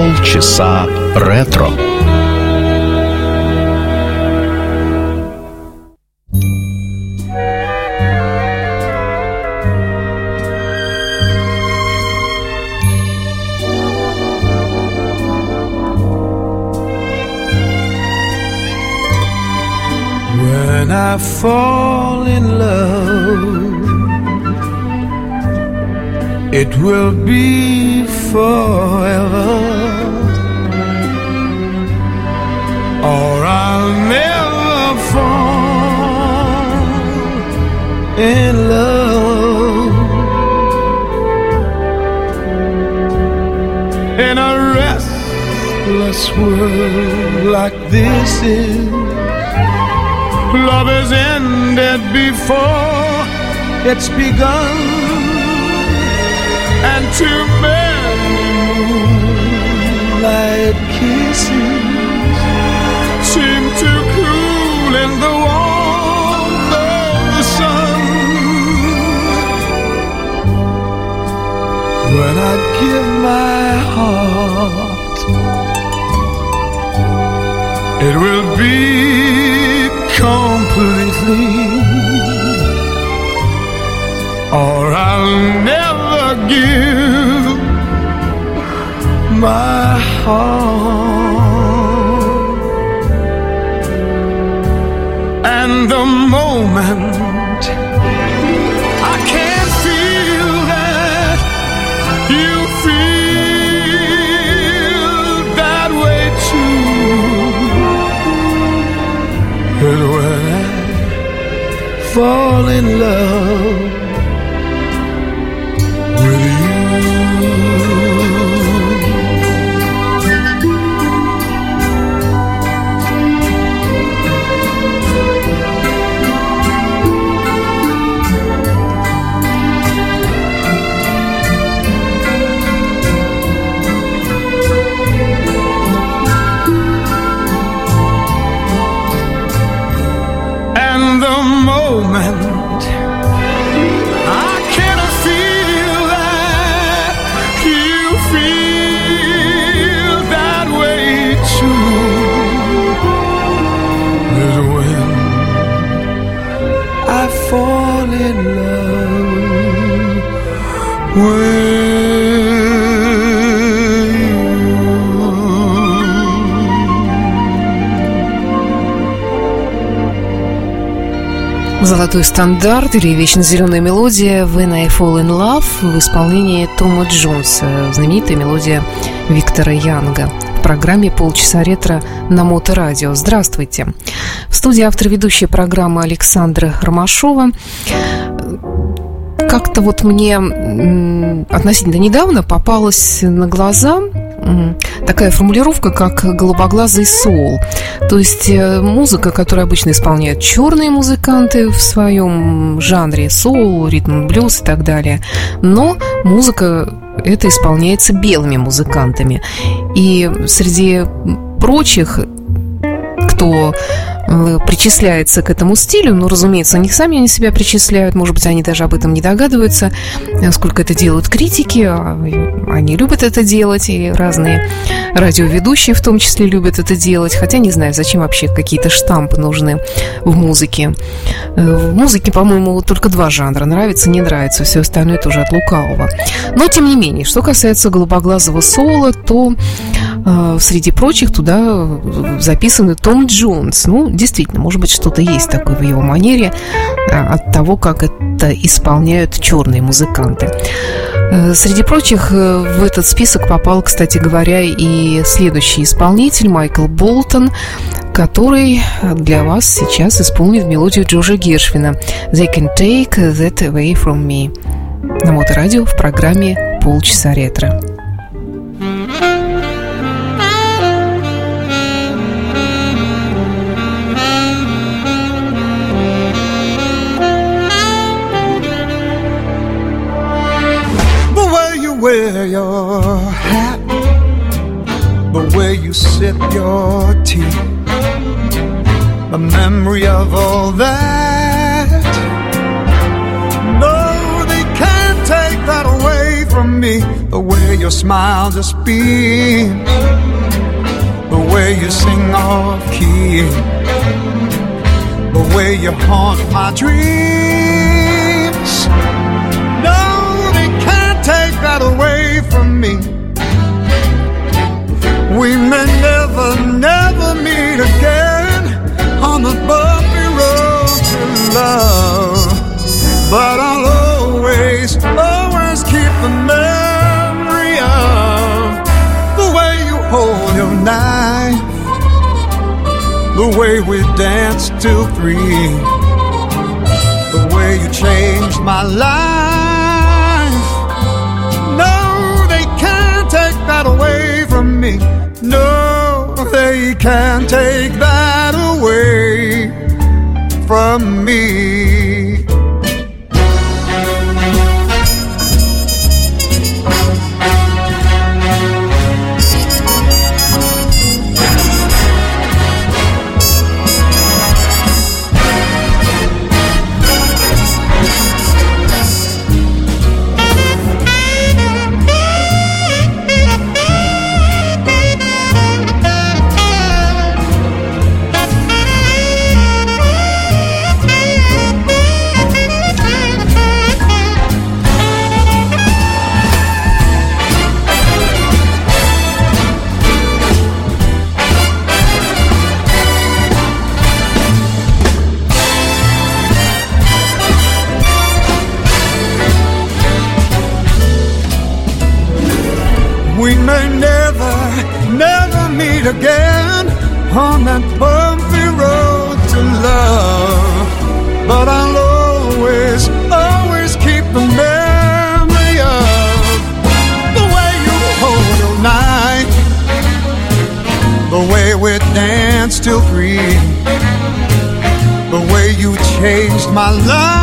Полчаса ретро. When I fall in love, it will be forever, In love. In a restless world like this is Love has ended before it's begun, and too many moonlight kisses When I give my heart, it will be completely, or I'll never give my heart. And the moment fall in love with And Золотой стандарт или вечно зеленая мелодия When I Fall in Love в исполнении Тома Джонса, знаменитая мелодия Виктора Янга в программе «Полчаса ретро» на Моторадио. Здравствуйте! В студии автор ведущей программы Александра Ромашова. Как-то вот мне относительно недавно попалась на глаза такая формулировка, как голубоглазый соул. То есть э, музыка, которую обычно исполняют черные музыканты в своем жанре, соул, ритм, блюз и так далее. Но музыка это исполняется белыми музыкантами. И среди прочих, кто причисляется к этому стилю, ну, разумеется, они сами они себя причисляют, может быть, они даже об этом не догадываются, сколько это делают критики, а они любят это делать, и разные радиоведущие в том числе любят это делать, хотя не знаю, зачем вообще какие-то штампы нужны в музыке. Э, В музыке, по-моему, только два жанра, нравится, не нравится, все остальное тоже от лукавого. Но, тем не менее, что касается голубоглазого соло, то э, среди прочих туда записаны Том Джонс. Ну, действительно, может быть, что-то есть такое в его манере э, от того, как это исполняют черные музыканты. Э, Среди прочих э, в этот список попал, кстати говоря, и следующий исполнитель Майкл Болтон, который для вас сейчас исполнит мелодию Джорджа Гершвина «They can take that away from me» на Моторадио в программе «Полчаса ретро». Wear your hat, the way you sip your tea, the memory of all that. No, they can't take that away from me. The way your smile just beams, the way you sing off key, the way you haunt my dreams. Away from me. We may never, never meet again on the bumpy road to love, but I'll always, always keep the memory of the way you hold your knife, the way we danced till three, the way you changed my life. No, they can't take that away from me. That bumpy road to love. But I'll always, always keep the memory of the way you hold your knife, the way we danced till three, the way you changed my life.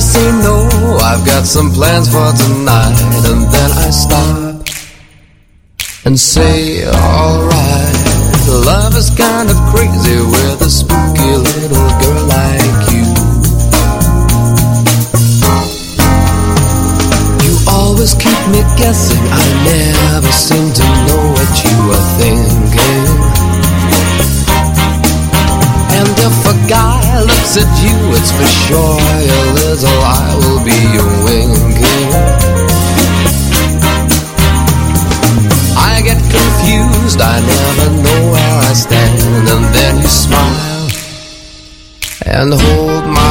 Say no, I've got some plans for tonight, and then I stop and say alright. Love is kind of crazy with a spooky little girl like you. You always keep me guessing, I never seem to know what you are thinking. And if a guy looks at you, it's for sure your little eye will be winking. I get confused, I never know where I stand, and then you smile and hold my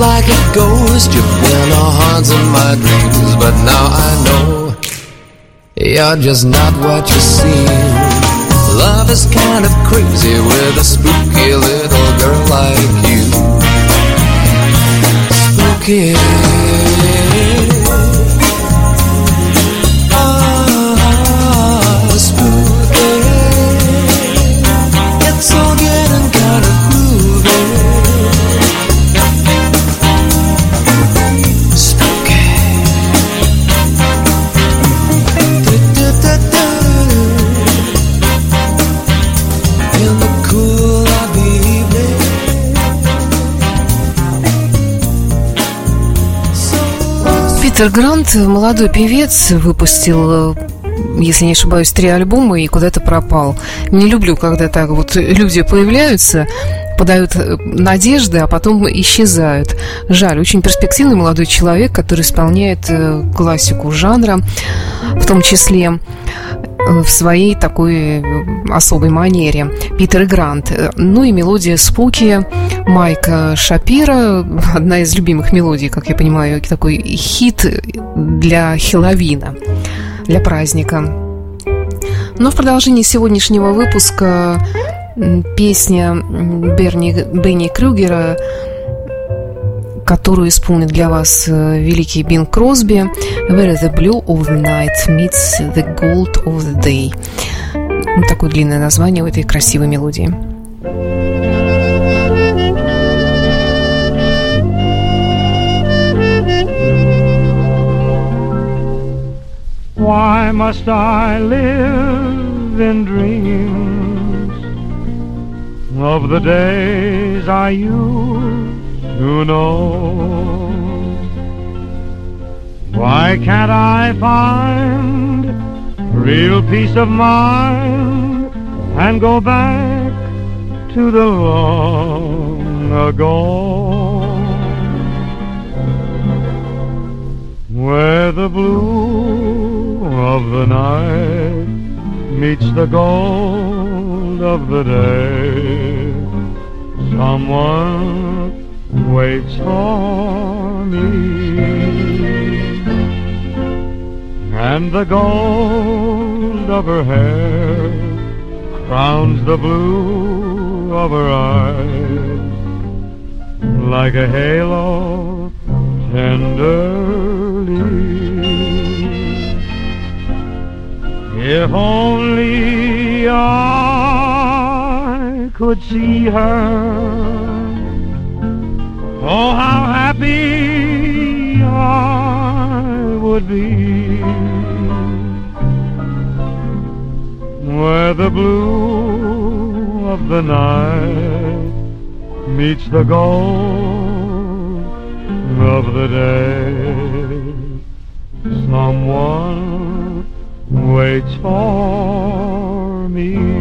like a ghost, you've been a haunting my dreams, but now I know you're just not what you seem. Love is kind of crazy with a spooky little girl like you. Spooky. Питер Грант, молодой певец, выпустил если не ошибаюсь, три альбома и куда-то пропал. Не люблю, когда так вот люди появляются, подают э, надежды, а потом исчезают. Жаль, очень перспективный молодой человек, который исполняет э, классику жанра, в том числе э, в своей такой особой манере. Питер Грант. Ну и мелодия «Спуки» Майка Шапира. Одна из любимых мелодий, как я понимаю, такой хит для Хеловина, для праздника. Но в продолжении сегодняшнего выпуска песня Берни, Бенни Крюгера, которую исполнит для вас э, великий Бин Кросби «Where the blue of the night meets the gold of the day». Вот такое длинное название у этой красивой мелодии. Why must I live in dreams? of the days I used to know. Why can't I find real peace of mind and go back to the long ago? Where the blue of the night meets the gold of the day someone waits for me. And the gold of her hair crowns the blue of her eyes like a halo tenderly. If only I could see her Oh, how happy would be where the blue of the night meets the gold of the day. Someone waits for me.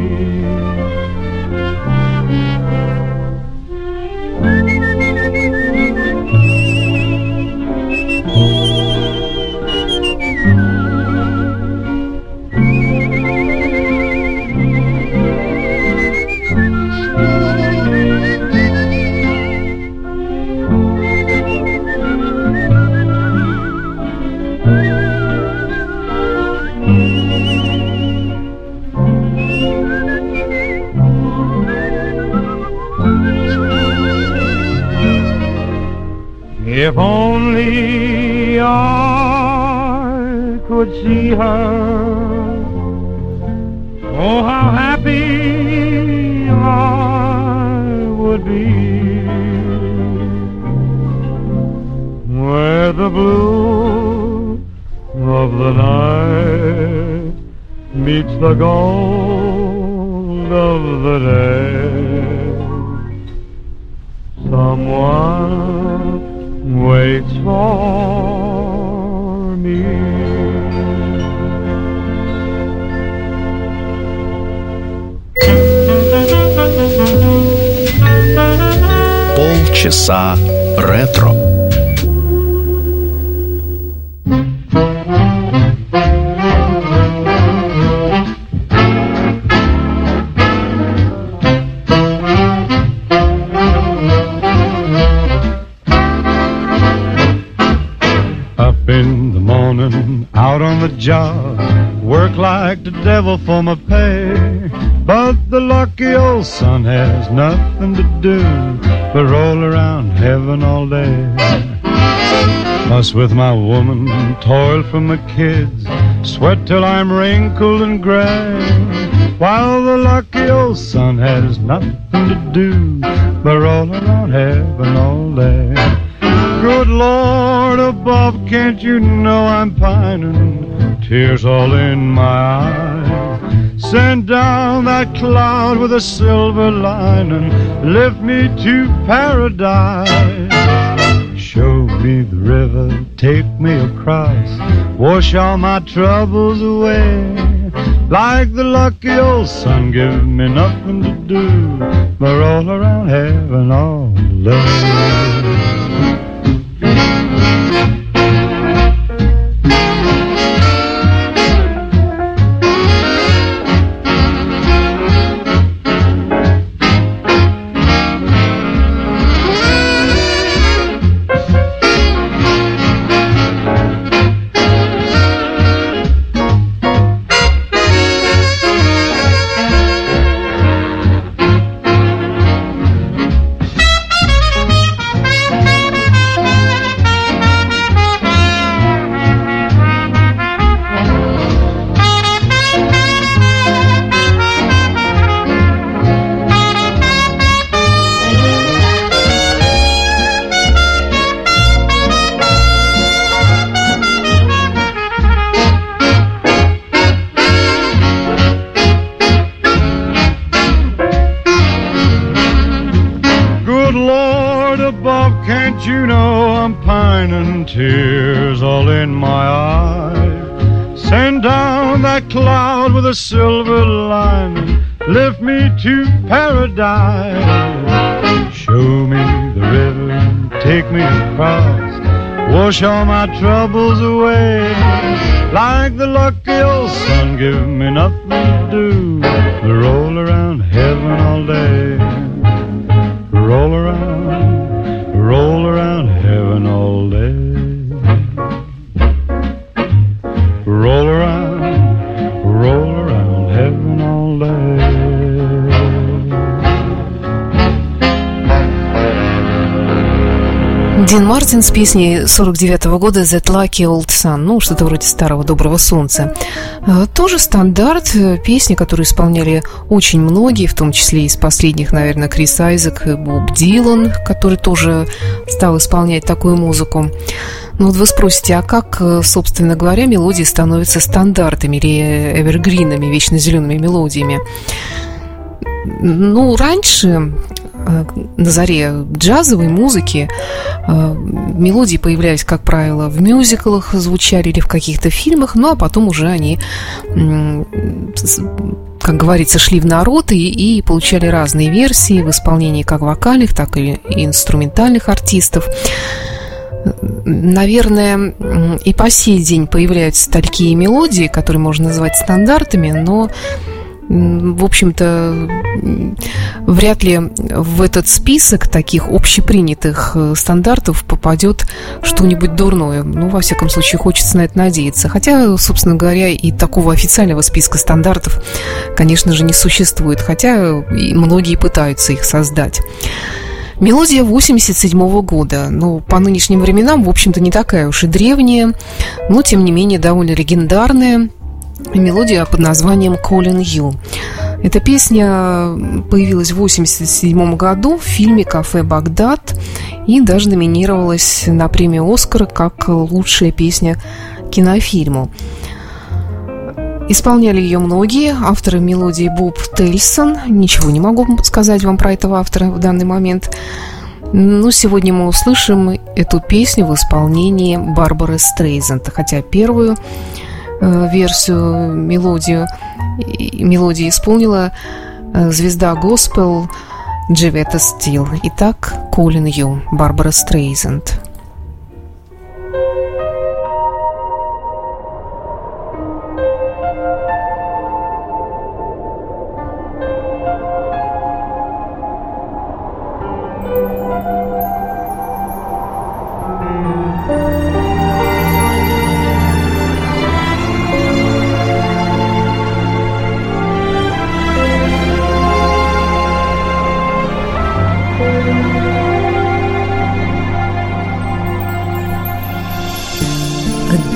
Could see her, oh, how happy I would be. Where the blue of the night meets the gold of the day. Someone waits for Retro. Up in the morning, out on the job, work like the devil for my pay. But the lucky old sun has nothing to do but roll around heaven all day. Must with my woman, toil for my kids, sweat till I'm wrinkled and gray. While the lucky old sun has nothing to do but roll around heaven all day. Good Lord above, can't you know I'm pining? tears all in my eyes. Send down that cloud with a silver lining, lift me to paradise. Show me the river, take me across, wash all my troubles away. Like the lucky old sun, give me nothing to do but roll around heaven all day. Wash all my troubles away. Like the lucky old sun, give me nothing to do, roll around heaven all day. Мартин с песней 49 -го года «That Lucky Old Sun», ну, что-то вроде «Старого доброго солнца». А, тоже стандарт, э, песни, которые исполняли очень многие, в том числе из последних, наверное, Крис Айзек и Боб Дилан, который тоже стал исполнять такую музыку. Ну вот вы спросите, а как, э, собственно говоря, мелодии становятся стандартами или эвергринами, вечно зелеными мелодиями? Ну, раньше Э, на заре джазовой музыки э, мелодии появлялись, как правило, в мюзиклах, звучали или в каких-то фильмах, ну а потом уже они как говорится, шли в народ и, и получали разные версии в исполнении как вокальных, так и инструментальных артистов. Наверное, и по сей день появляются такие мелодии, которые можно назвать стандартами, но в общем-то, вряд ли в этот список таких общепринятых э, стандартов попадет что-нибудь дурное. Ну, во всяком случае, хочется на это надеяться. Хотя, собственно говоря, и такого официального списка стандартов, конечно же, не существует, хотя и многие пытаются их создать. Мелодия 87 года, ну, по нынешним временам, в общем-то, не такая уж и древняя, но, тем не менее, довольно легендарная мелодия под названием «Calling You». Эта песня появилась в 1987 году в фильме «Кафе Багдад» и даже номинировалась на премию «Оскара» как лучшая песня кинофильму. Исполняли ее многие. Авторы мелодии Боб Тельсон. Ничего не могу сказать вам про этого автора в данный момент. Но сегодня мы услышим эту песню в исполнении Барбары Стрейзента, хотя первую версию, мелодию, мелодии исполнила э, звезда госпел Дживета Стил. Итак, Колин Ю, Барбара Стрейзенд.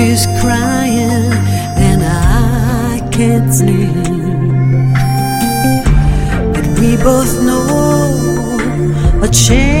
baby's crying and I can't sleep. But we both know a change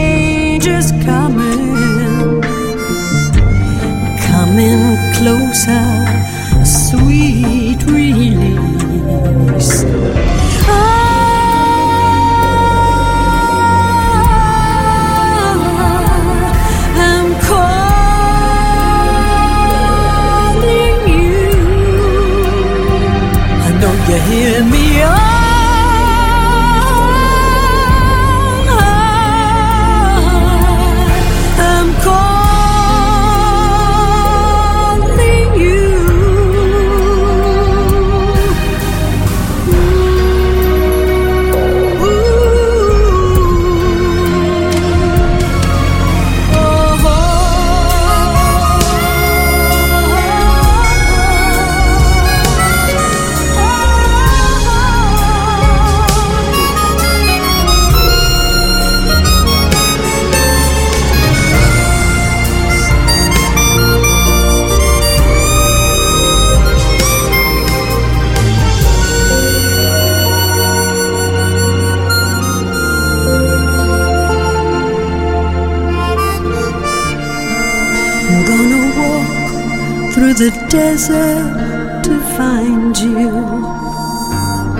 desert to find you.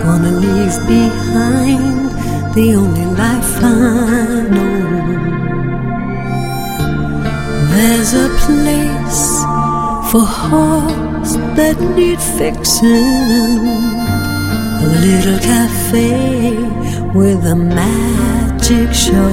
Gonna leave behind the only life I know. There's a place for hearts that need fixing. A little cafe with a magic show.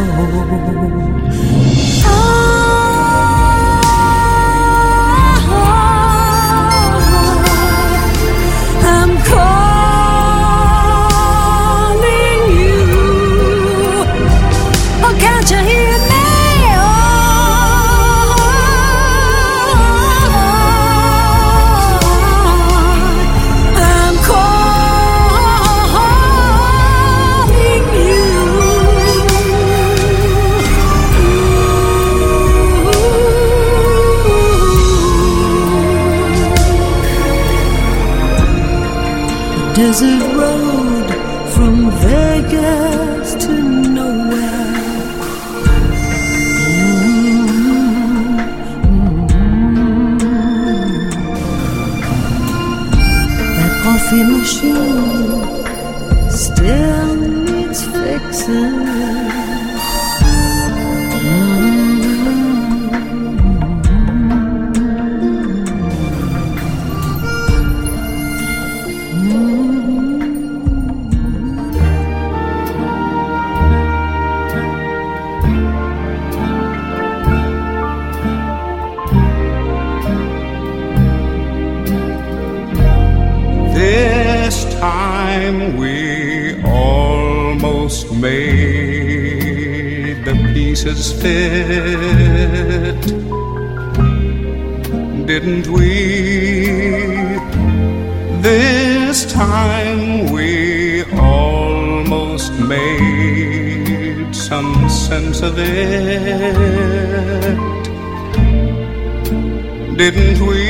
Desert road from Vegas to nowhere. Mm-hmm. That coffee machine still needs fixing. Fit, didn't we? This time we almost made some sense of it, didn't we?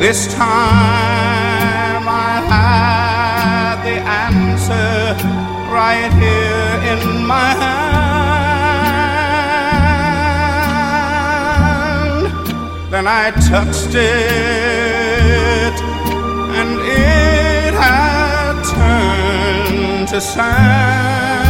This time right here in my hand. Then I touched it, and it had turned to sand.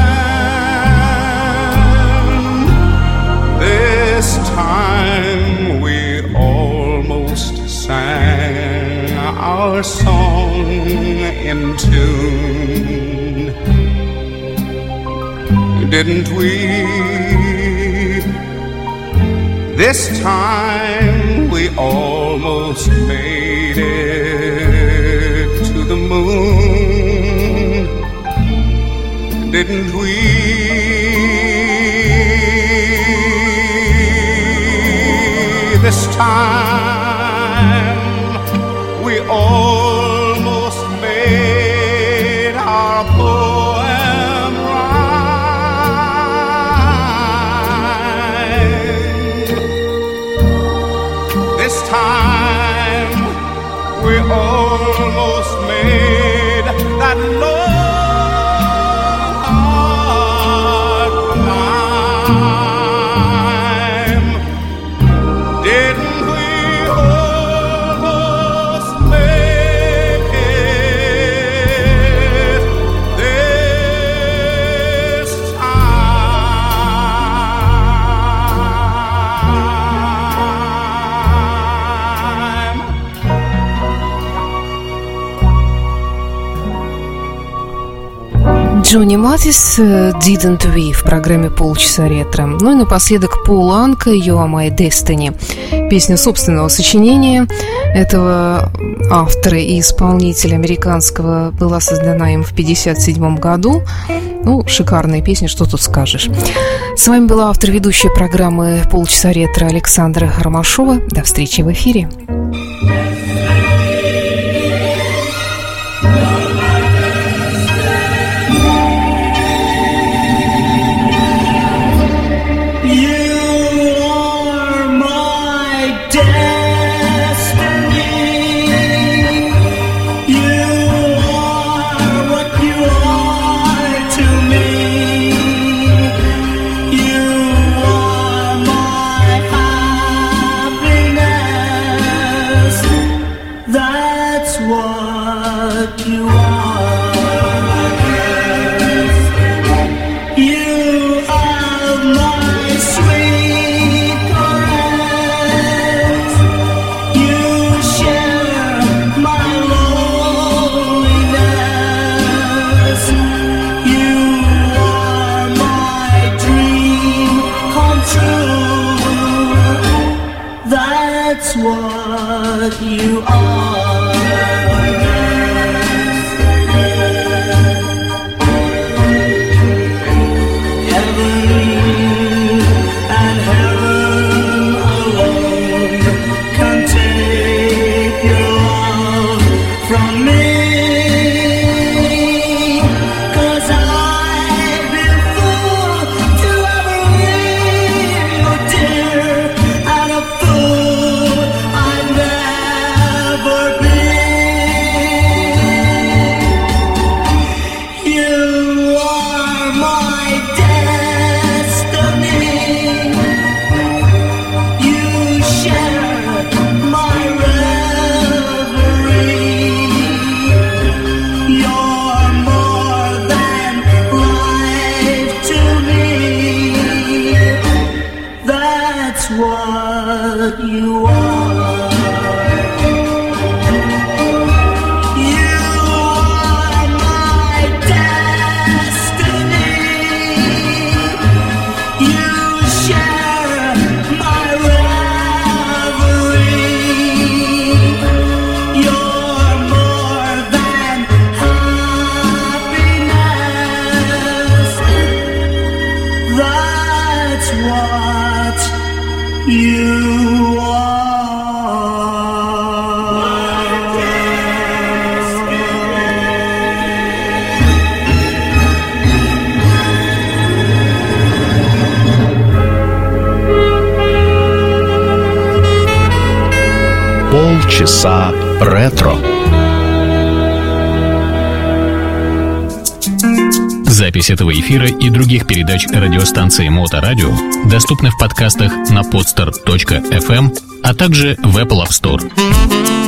This time we almost sang our song in tune, didn't we? This time we almost made it to the moon, didn't we? This time we almost no Джонни Матис э, «Didn't We» в программе «Полчаса ретро». Ну и напоследок Пол Анка «You are my destiny». Песня собственного сочинения этого автора и исполнителя американского была создана им в 1957 году. Ну, шикарная песня, что тут скажешь. С вами была автор ведущая программы «Полчаса ретро» Александра Ромашова. До встречи в эфире. Запись этого эфира и других передач радиостанции Моторадио доступны в подкастах на podster.fm, а также в Apple App Store.